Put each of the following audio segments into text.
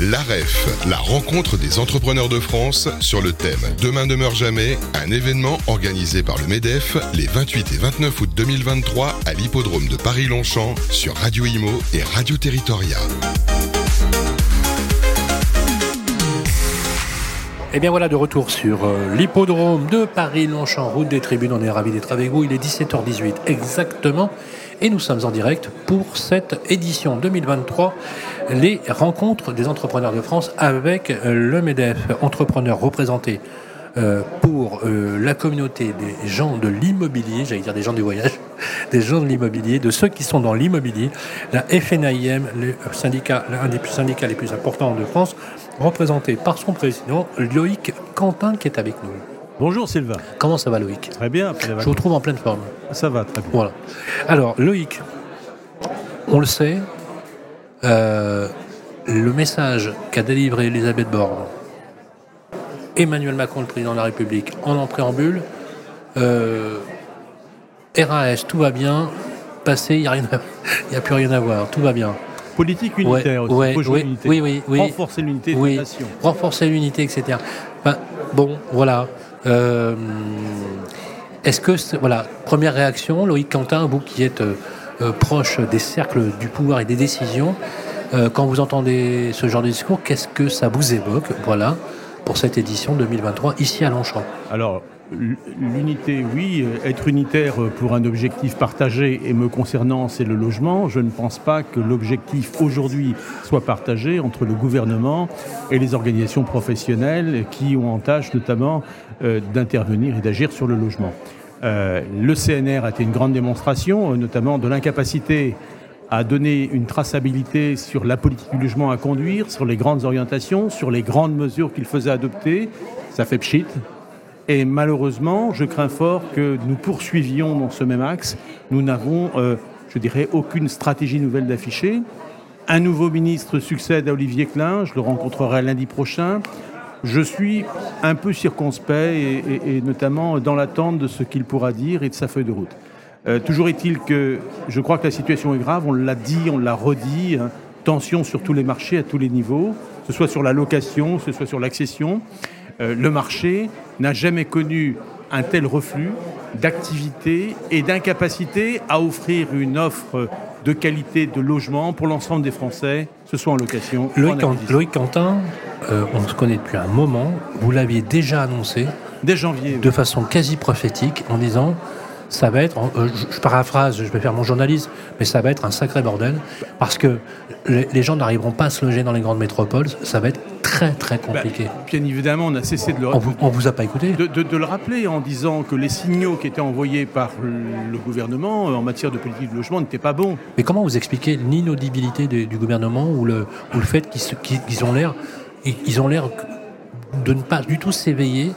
L'AREF, la rencontre des entrepreneurs de France sur le thème Demain ne meurt jamais, un événement organisé par le MEDEF les 28 et 29 août 2023 à l'hippodrome de Paris-Longchamp sur Radio Imo et Radio Territoria. Et bien voilà de retour sur euh, l'hippodrome de Paris-Longchamp, route des tribunes. On est ravis d'être avec vous. Il est 17h18 exactement. Et nous sommes en direct pour cette édition 2023, les rencontres des entrepreneurs de France avec euh, le MEDEF, entrepreneurs représentés euh, pour euh, la communauté des gens de l'immobilier, j'allais dire des gens du voyage, des gens de l'immobilier, de ceux qui sont dans l'immobilier, la FNIM, le syndicat, l'un des syndicats les plus importants de France, représenté par son président Loïc Quentin qui est avec nous. Bonjour Sylvain. Comment ça va Loïc? Très bien. Je vous trouve en pleine forme. Ça va très bien. Voilà. Alors Loïc, on le sait, euh, le message qu'a délivré Elisabeth Borne, Emmanuel Macron, le président de la République, en en préambule, euh, RAS, tout va bien, passé, il n'y a, plus rien à voir, tout va bien. Politique unitaire aussi. Ouais, oui, oui, oui, oui. Renforcer l'unité Oui, de la nation. renforcer l'unité, etc. Ben, bon, voilà. Euh, Est-ce que, voilà, première réaction, Loïc Quentin, vous qui êtes euh, proche des cercles du pouvoir et des décisions, euh, quand vous entendez ce genre de discours, qu'est-ce que ça vous évoque, voilà, pour cette édition 2023 ici à Longchamp Alors, l'unité, oui, euh, être unitaire euh, pour un objectif partagé et me concernant, c'est le logement. Je ne pense pas que l'objectif aujourd'hui soit partagé entre le gouvernement et les organisations professionnelles qui ont en tâche notamment euh, d'intervenir et d'agir sur le logement. Euh, le CNR a été une grande démonstration, euh, notamment de l'incapacité à donner une traçabilité sur la politique du logement à conduire, sur les grandes orientations, sur les grandes mesures qu'il faisait adopter. Ça fait pchit. Et malheureusement, je crains fort que nous poursuivions dans ce même axe. Nous n'avons, euh, je dirais, aucune stratégie nouvelle d'afficher. Un nouveau ministre succède à Olivier Klein, je le rencontrerai lundi prochain. Je suis un peu circonspect et, et- et notamment dans l'attente de ce qu'il pourra dire et de sa feuille de route. Euh, toujours est-il que je crois que la situation est grave, on l'a dit, on l'a redit, hein, tension sur tous les marchés à tous les niveaux, que ce soit sur la location, que ce soit sur l'accession. Euh, le marché n'a jamais connu un tel reflux d'activité et d'incapacité à offrir une offre de qualité de logement pour l'ensemble des Français, que ce soit en location ou en Loïc, acquisition. Loïc Quentin, euh, on se connaît depuis un moment, vous l'aviez déjà annoncé, Dès janvier, de façon quasi prophétique en disant ça va être, euh, je, paraphrase, je vais faire mon journalisme, mais ça va être un sacré bordel parce que les, gens n'arriveront pas à se loger dans les grandes métropoles, ça va être très très Bah, compliqué. bien évidemment, on a cessé de le, on, vous, on vous a pas écouté. De, de- de le rappeler en disant que les signaux qui étaient envoyés par le gouvernement euh, en matière de politique de logement n'étaient pas bons. Mais comment vous expliquez l'inaudibilité du gouvernement ou le, ou le fait qu'ils ont l'air ils ont l'air de ne pas du tout s'éveiller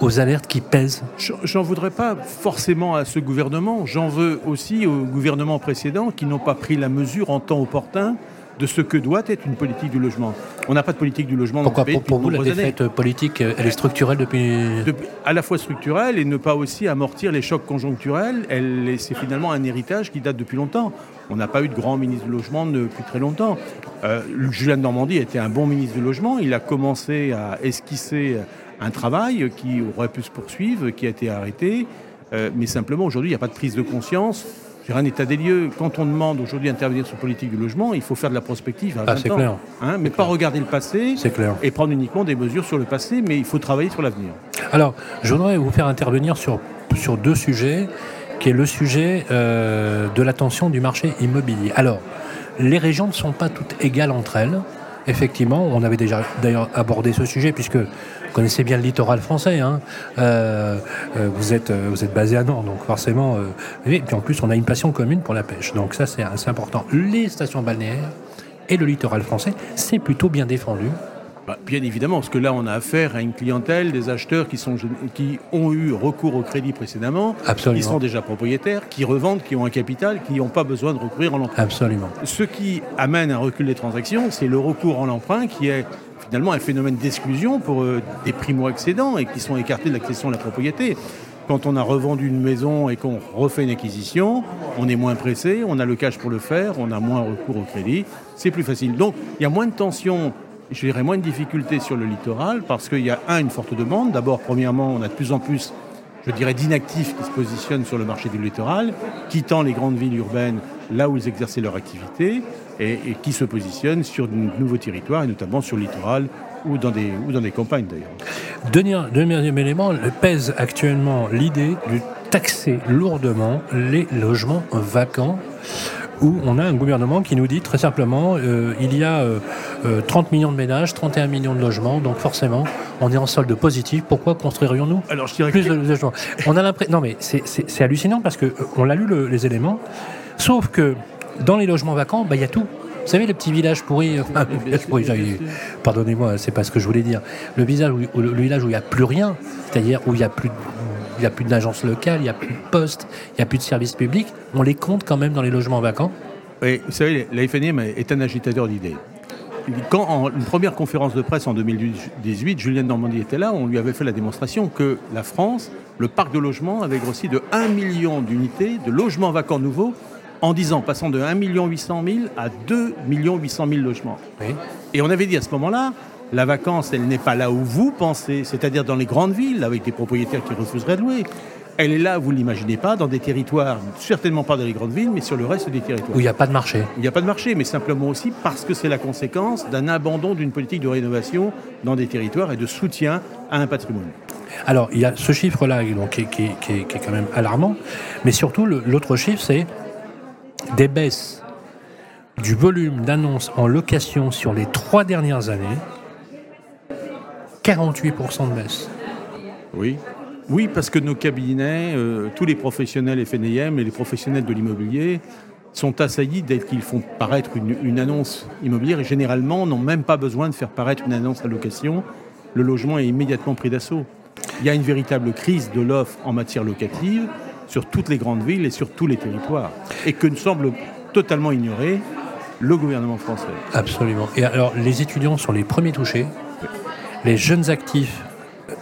aux alertes qui pèsent. J'en voudrais pas forcément à ce gouvernement, j'en veux aussi aux gouvernements précédents qui n'ont pas pris la mesure en temps opportun de ce que doit être une politique du logement. On n'a pas de politique du logement Pourquoi dans pays pour, pour vous la années. défaite politique euh, elle est structurelle depuis De- à la fois structurelle et ne pas aussi amortir les chocs conjoncturels. Elle, c'est finalement un héritage qui date depuis longtemps. On n'a pas eu de grand ministre du logement depuis très longtemps. Euh, Julien de Normandie était un bon ministre du logement. Il a commencé à esquisser un travail qui aurait pu se poursuivre, qui a été arrêté. Euh, mais simplement, aujourd'hui, il n'y a pas de prise de conscience. Un état des lieux. Quand on demande aujourd'hui d'intervenir sur politique du logement, il faut faire de la prospective à Ah, 20 c'est ans. clair. Hein, mais pas regarder le passé C'est clair. et prendre uniquement des mesures sur le passé, mais il faut travailler sur l'avenir. Alors, je voudrais vous faire intervenir sur, sur deux sujets, qui est le sujet euh, de la tension du marché immobilier. Alors, les régions ne sont pas toutes égales entre elles. Effectivement, on avait déjà d'ailleurs abordé ce sujet, puisque connaissez bien le littoral français. hein. Euh, euh, vous, êtes, euh, vous êtes basé à Nantes, donc forcément... et puis en plus, on a une passion commune pour la pêche. Donc ça, c'est important. Les stations balnéaires et le littoral français, c'est plutôt bien défendu. Bah, bien évidemment, parce que là, on a affaire à une clientèle des acheteurs qui, sont, qui ont eu recours au crédit précédemment, Absolument. qui sont déjà propriétaires, qui revendent, qui ont un capital, qui n'ont pas besoin de recourir en l'emprunt. Absolument. Ce qui amène un recul des transactions, c'est le recours en l'emprunt qui est finalement un phénomène d'exclusion pour euh, des primo-accédants et qui sont écartés de l'accession à la propriété. Quand on a revendu une maison et qu'on refait une acquisition, on est moins pressé, on a le cash pour le faire, on a moins recours au crédit, c'est plus facile. Donc il y a moins de tension je dirais moins de difficultés sur le littoral parce qu'il y a, un, une forte demande. D'abord, premièrement, on a de plus en plus, je dirais, d'inactifs qui se positionnent sur le marché du littoral, quittant les grandes villes urbaines là où ils exerçaient leur activité et, qui se positionnent sur de nouveaux territoires et notamment sur le littoral ou dans des, ou dans des campagnes d'ailleurs. Deuxième élément, pèse actuellement l'idée de taxer lourdement les logements vacants où on a un gouvernement qui nous dit très simplement euh, il y a 30 euh, euh, millions de ménages, 31 millions de logements, donc forcément on est en solde positif. Pourquoi construirions-nous Alors je dirais plus de logements? On a l'impression non mais c'est hallucinant parce que on l'a lu les éléments, sauf que dans les logements vacants, bah, il y a tout. Vous savez, les petits villages pourris, pardonnez-moi, c'est pas ce que je voulais dire. Le, village où, le village où il n'y a plus rien, c'est-à-dire où il n'y a plus il n'y a plus d'agence locale, il n'y a plus de poste, il n'y a plus de services publics. On les compte quand même dans les logements vacants? Oui, vous savez, la FNM est un agitateur d'idées. Quand, en une première conférence de presse en 2018, Julien Normandie était là, on lui avait fait la démonstration que la France, le parc de logements avait grossi de 1 million d'unités de logements vacants nouveaux en 10 ans, passant de 1 800 000 à 2 800 000 logements. Et on avait dit à ce moment-là, la vacance, elle n'est pas là où vous pensez, c'est-à-dire dans les grandes villes, avec des propriétaires qui refuseraient de louer. Elle est là, vous ne l'imaginez pas, dans des territoires, certainement pas dans les grandes villes, mais sur le reste des territoires. Où il n'y a pas de marché. Il n'y a pas de marché, mais simplement aussi parce que c'est la conséquence d'un abandon d'une politique de rénovation dans des territoires et de soutien à un patrimoine. Alors, il y a ce chiffre-là qui, qui, est quand même alarmant, mais surtout, l'autre chiffre, c'est des baisses du volume d'annonces en location sur les trois dernières années 48% de baisse. Oui. Oui, parce que nos cabinets, euh, tous les professionnels FNIM et les professionnels de l'immobilier sont assaillis dès qu'ils font paraître une, annonce immobilière et généralement n'ont même pas besoin de faire paraître une annonce à location. Le logement est immédiatement pris d'assaut. Il y a une véritable crise de l'offre en matière locative sur toutes les grandes villes et sur tous les territoires et que ne semble totalement ignorer le gouvernement français. Absolument. Et alors, les étudiants sont les premiers touchés les jeunes actifs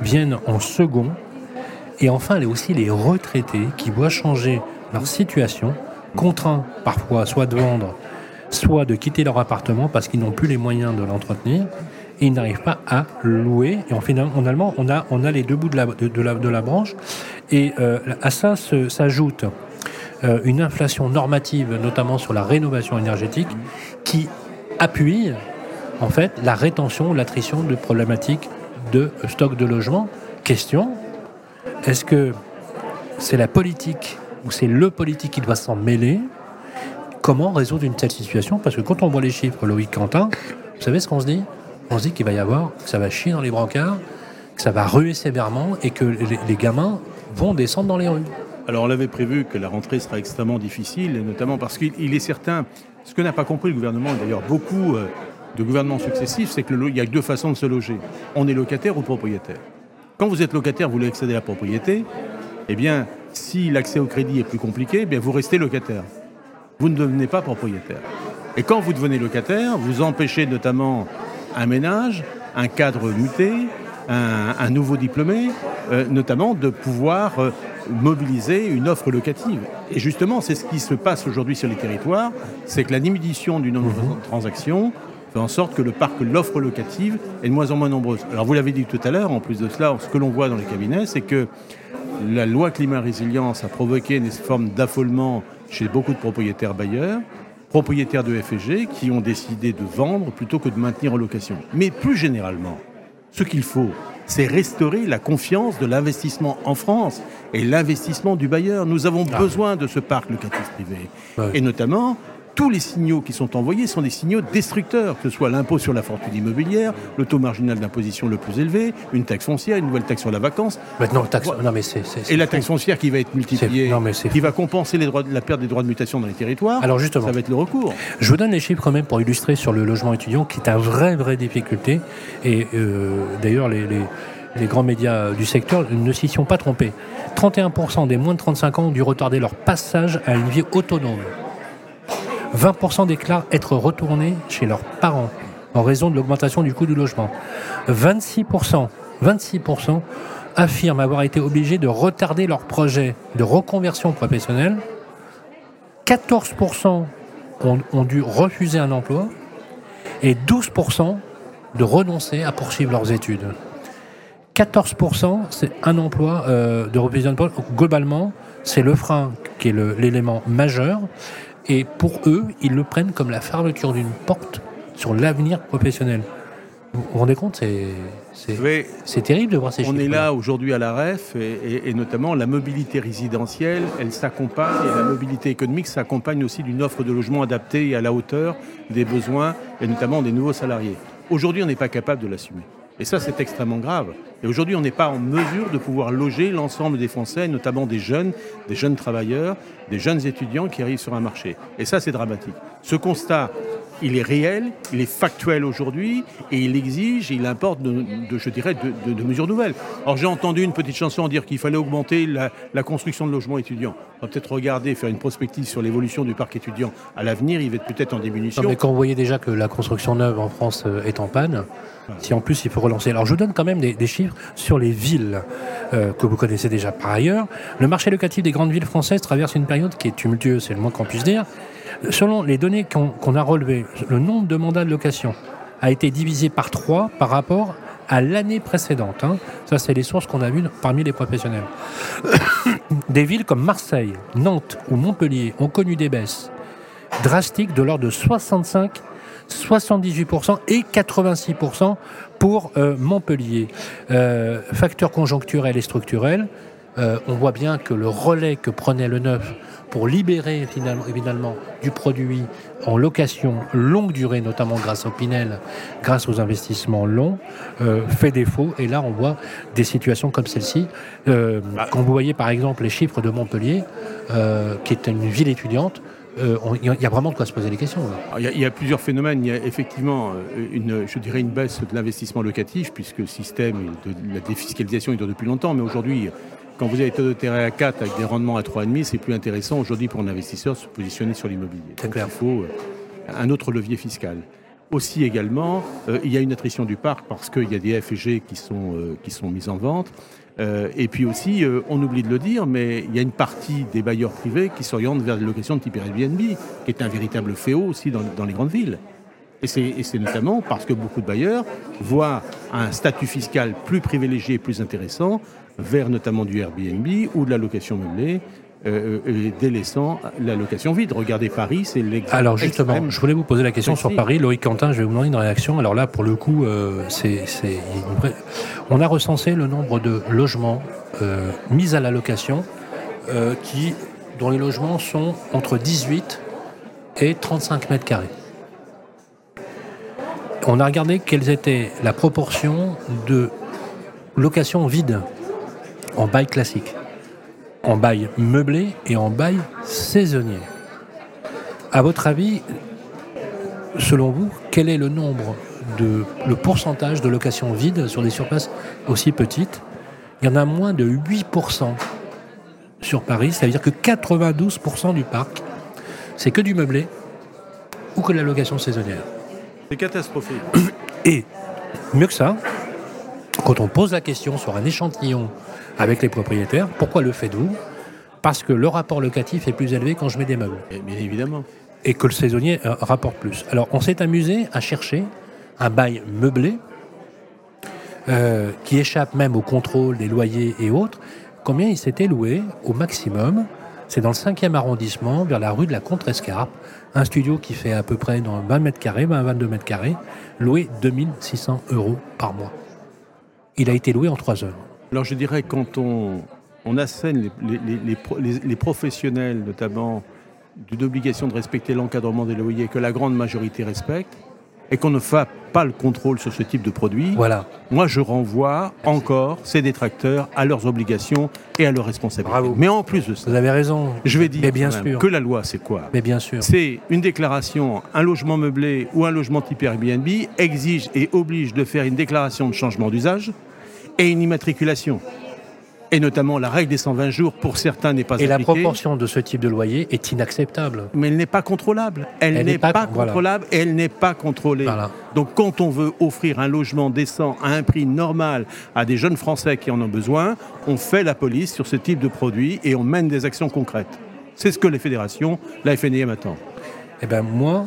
viennent en second. Et enfin, aussi les retraités qui voient changer leur situation, contraints parfois soit de vendre, soit de quitter leur appartement parce qu'ils n'ont plus les moyens de l'entretenir et ils n'arrivent pas à louer. Et en finalement, on a, on a les deux bouts de la, de, la, branche. Et euh, à ça s'ajoute euh, une inflation normative, notamment sur la rénovation énergétique, qui appuie en fait la rétention, l'attrition de problématiques de stock de logement. Question, est-ce que c'est la politique ou c'est le politique qui doit s'en mêler? Comment résoudre une telle situation? Parce que quand on voit les chiffres, Loïc Quentin, vous savez ce qu'on se dit? On se dit qu'il va y avoir, que ça va chier dans les brancards, que ça va ruer sévèrement et que les, gamins vont descendre dans les rues. Alors on l'avait prévu que la rentrée sera extrêmement difficile, et notamment parce qu'il est certain, ce que n'a pas compris le gouvernement, d'ailleurs beaucoup euh, de gouvernements successifs, c'est qu'il y a deux façons de se loger. On est locataire ou propriétaire. Quand vous êtes locataire, vous voulez accéder à la propriété, eh bien, si l'accès au crédit est plus compliqué, eh bien, vous restez locataire. Vous ne devenez pas propriétaire. Et quand vous devenez locataire, vous empêchez notamment un ménage, un cadre muté, un, nouveau diplômé, euh, notamment de pouvoir euh, mobiliser une offre locative. Et justement, c'est ce qui se passe aujourd'hui sur les territoires, c'est que la diminution du nombre de mhm. transactions fait en sorte que le parc, l'offre locative est de moins en moins nombreuse. Alors vous l'avez dit tout à l'heure, en plus de cela, ce que l'on voit dans les cabinets, c'est que la loi climat-résilience a provoqué une forme d'affolement chez beaucoup de propriétaires bailleurs, propriétaires de FG, qui ont décidé de vendre plutôt que de maintenir en location. Mais plus généralement, ce qu'il faut, c'est restaurer la confiance de l'investissement en France et l'investissement du bailleur. Nous avons ah. besoin de ce parc locatif privé. Et notamment tous les signaux qui sont envoyés sont des signaux destructeurs, que ce soit l'impôt sur la fortune immobilière, le taux marginal d'imposition le plus élevé, une taxe foncière, une nouvelle taxe sur la vacance. Maintenant, taxe... non, mais c'est, Et la taxe foncière qui va être multipliée, qui va compenser les droits, la perte des droits de mutation dans les territoires. Alors justement, ça va être le recours. Je vous donne les chiffres quand même pour illustrer sur le logement étudiant, qui est une vraie, vraie difficulté. Et euh, d'ailleurs, les, les grands médias du secteur ne s'y sont pas trompés. 31% des moins de 35 ans ont dû retarder leur passage à une vie autonome. 20% déclarent être retournés chez leurs parents en raison de l'augmentation du coût du logement. 26%, 26% affirment avoir été obligés de retarder leur projet de reconversion professionnelle. 14% ont, dû refuser un emploi et 12% de renoncer à poursuivre leurs études. 14%, c'est un emploi euh, de représentation. Globalement, c'est le frein qui est l'élément majeur. Et pour eux, ils le prennent comme la fermeture d'une porte sur l'avenir professionnel. Vous vous rendez compte C'est terrible de voir ces on chiffres. On est là aujourd'hui à la REF et, notamment la mobilité résidentielle, elle s'accompagne et la mobilité économique s'accompagne aussi d'une offre de logement adaptée et à la hauteur des besoins et notamment des nouveaux salariés. Aujourd'hui, on n'est pas capable de l'assumer. Et ça, c'est extrêmement grave. Et aujourd'hui, on n'est pas en mesure de pouvoir loger l'ensemble des Français, notamment des jeunes, des jeunes travailleurs, des jeunes étudiants qui arrivent sur un marché. Et ça, c'est dramatique. Ce constat, il est réel, il est factuel aujourd'hui, et il exige, il importe, de, je dirais, de, mesures nouvelles. Alors j'ai entendu une petite chanson dire qu'il fallait augmenter la, construction de logements étudiants. On va peut-être regarder, faire une prospective sur l'évolution du parc étudiant à l'avenir, il va être peut-être en diminution. mais quand vous voyez déjà que la construction neuve en France euh, est en panne, si en plus il faut relancer. Alors je vous donne quand même des, chiffres sur les villes euh, que vous connaissez déjà par ailleurs. Le marché locatif des grandes villes françaises traverse une période qui est tumultueuse, c'est le moins qu'on puisse dire. Selon les données qu'on a relevées, le nombre de mandats de location a été divisé par trois par rapport à l'année précédente. Hein. Ça, c'est les sources qu'on a vues parmi les professionnels. des villes comme Marseille, Nantes ou Montpellier ont connu des baisses drastiques de l'ordre de 65 78% et 86% pour euh, Montpellier. Euh, facteurs conjoncturels et structurels, euh, on voit bien que le relais que prenait le neuf pour libérer finalement, du produit en location longue durée, notamment grâce au Pinel, grâce aux investissements longs, fait défaut. Et là, on voit des situations comme celle-ci. Bah. quand vous voyez par exemple les chiffres de Montpellier, qui est une ville étudiante, euh, il y a vraiment de quoi se poser des questions. Il y, a plusieurs phénomènes. Il y a effectivement euh, une, je dirais une baisse de l'investissement locatif, puisque le système de la défiscalisation est dure depuis longtemps. Mais aujourd'hui, quand vous avez taux de terrain à 4 avec des rendements à 3,5, c'est plus intéressant aujourd'hui pour un investisseur de se positionner sur l'immobilier. Il faut euh, un autre levier fiscal. Aussi également, il y a une attrition du parc parce qu'il y a des F et G qui sont, qui sont mises en vente. Euh, et puis aussi, euh, on oublie de le dire, mais il y a une partie des bailleurs privés qui s'orientent vers des locations de type Airbnb, qui est un véritable fléau aussi dans, les grandes villes. Et c'est notamment parce que beaucoup de bailleurs voient un statut fiscal plus privilégié, plus intéressant, vers notamment du Airbnb ou de la location meublée, euh, euh, délaissant la location vide. Regardez Paris, c'est l'exemple. Alors justement, je voulais vous poser la question sur Paris. Loïc Quentin, je vais vous demander une réaction. Alors là, pour le coup, euh, c'est, on a recensé le nombre de logements mis à la location qui, dont les logements sont entre 18 et 35 mètres carrés. On a regardé quelles étaient la proportion de location vide en bail classique en bail meublé et en bail saisonnier. À votre avis, selon vous, quel est le nombre de le pourcentage de locations vides sur des surfaces aussi petites? Il y en a moins de 8% sur Paris, c'est-à-dire que 92% du parc, c'est que du meublé ou que de la location saisonnière. C'est catastrophique. Et mieux que ça, quand on pose la question sur un échantillon avec les propriétaires. Pourquoi le faites-vous? Parce que le rapport locatif est plus élevé quand je mets des meubles. bien évidemment. Et que le saisonnier euh, rapporte plus. Alors on s'est amusé à chercher un bail meublé euh, qui échappe même au contrôle des loyers et autres. Combien il s'était loué au maximum? C'est dans le 5e arrondissement, vers la rue de la Contrescarpe. Un studio qui fait à peu près dans 20 mètres carrés, 20 22 mètres carrés, loué 2600 euros par mois. Il a été loué en 3 heures. Alors je dirais quand on, on assène les, professionnels, notamment, d'une obligation de respecter l'encadrement des loyers que la grande majorité respecte, et qu'on ne fait pas le contrôle sur ce type de produit, voilà. moi je renvoie encore ces détracteurs à leurs obligations et à leurs responsabilités. Mais en plus de ça, vous avez raison. Je vais dire bien sûr. que la loi, c'est quoi? Mais bien sûr. C'est une déclaration, un logement meublé ou un logement type Airbnb exige et oblige de faire une déclaration de changement d'usage et une immatriculation. Et notamment la règle des 120 jours, pour certains, n'est pas appliquée. Et la proportion de ce type de loyer est inacceptable. Mais elle n'est pas contrôlable. Elle, n'est pas, contrôlable et elle n'est pas contrôlée. Donc quand on veut offrir un logement décent à un prix normal à des jeunes Français qui en ont besoin, on fait la police sur ce type de produit et on mène des actions concrètes. C'est ce que les fédérations, la FNIM attend. Eh bien moi,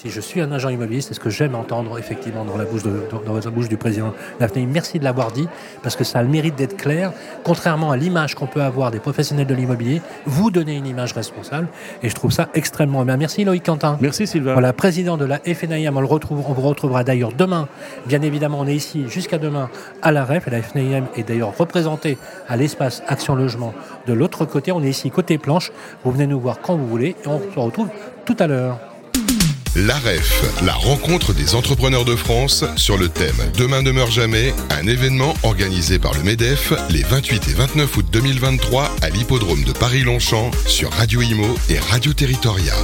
si je suis un agent immobilier, c'est ce que j'aime entendre effectivement dans la bouche, de, dans, la bouche du président Daphné. Merci de l'avoir dit, parce que ça a le mérite d'être clair. Contrairement à l'image qu'on peut avoir des professionnels de l'immobilier, vous donnez une image responsable, et je trouve ça extrêmement bien. Merci Loïc Quentin. Merci Sylvain. Voilà, président de la FNIM, on, le retrouve, on vous retrouvera d'ailleurs demain. Bien évidemment, on est ici jusqu'à demain à la REF, et la FNIM est d'ailleurs représentée à l'espace Action Logement de l'autre côté. On est ici côté planche. Vous venez nous voir quand vous voulez, et on se retrouve tout à l'heure. L'AREF, la rencontre des entrepreneurs de France sur le thème Demain ne meurt jamais, un événement organisé par le MEDEF les 28 et 29 août 2023 à l'hippodrome de Paris-Longchamp sur Radio Imo et Radio Territoria.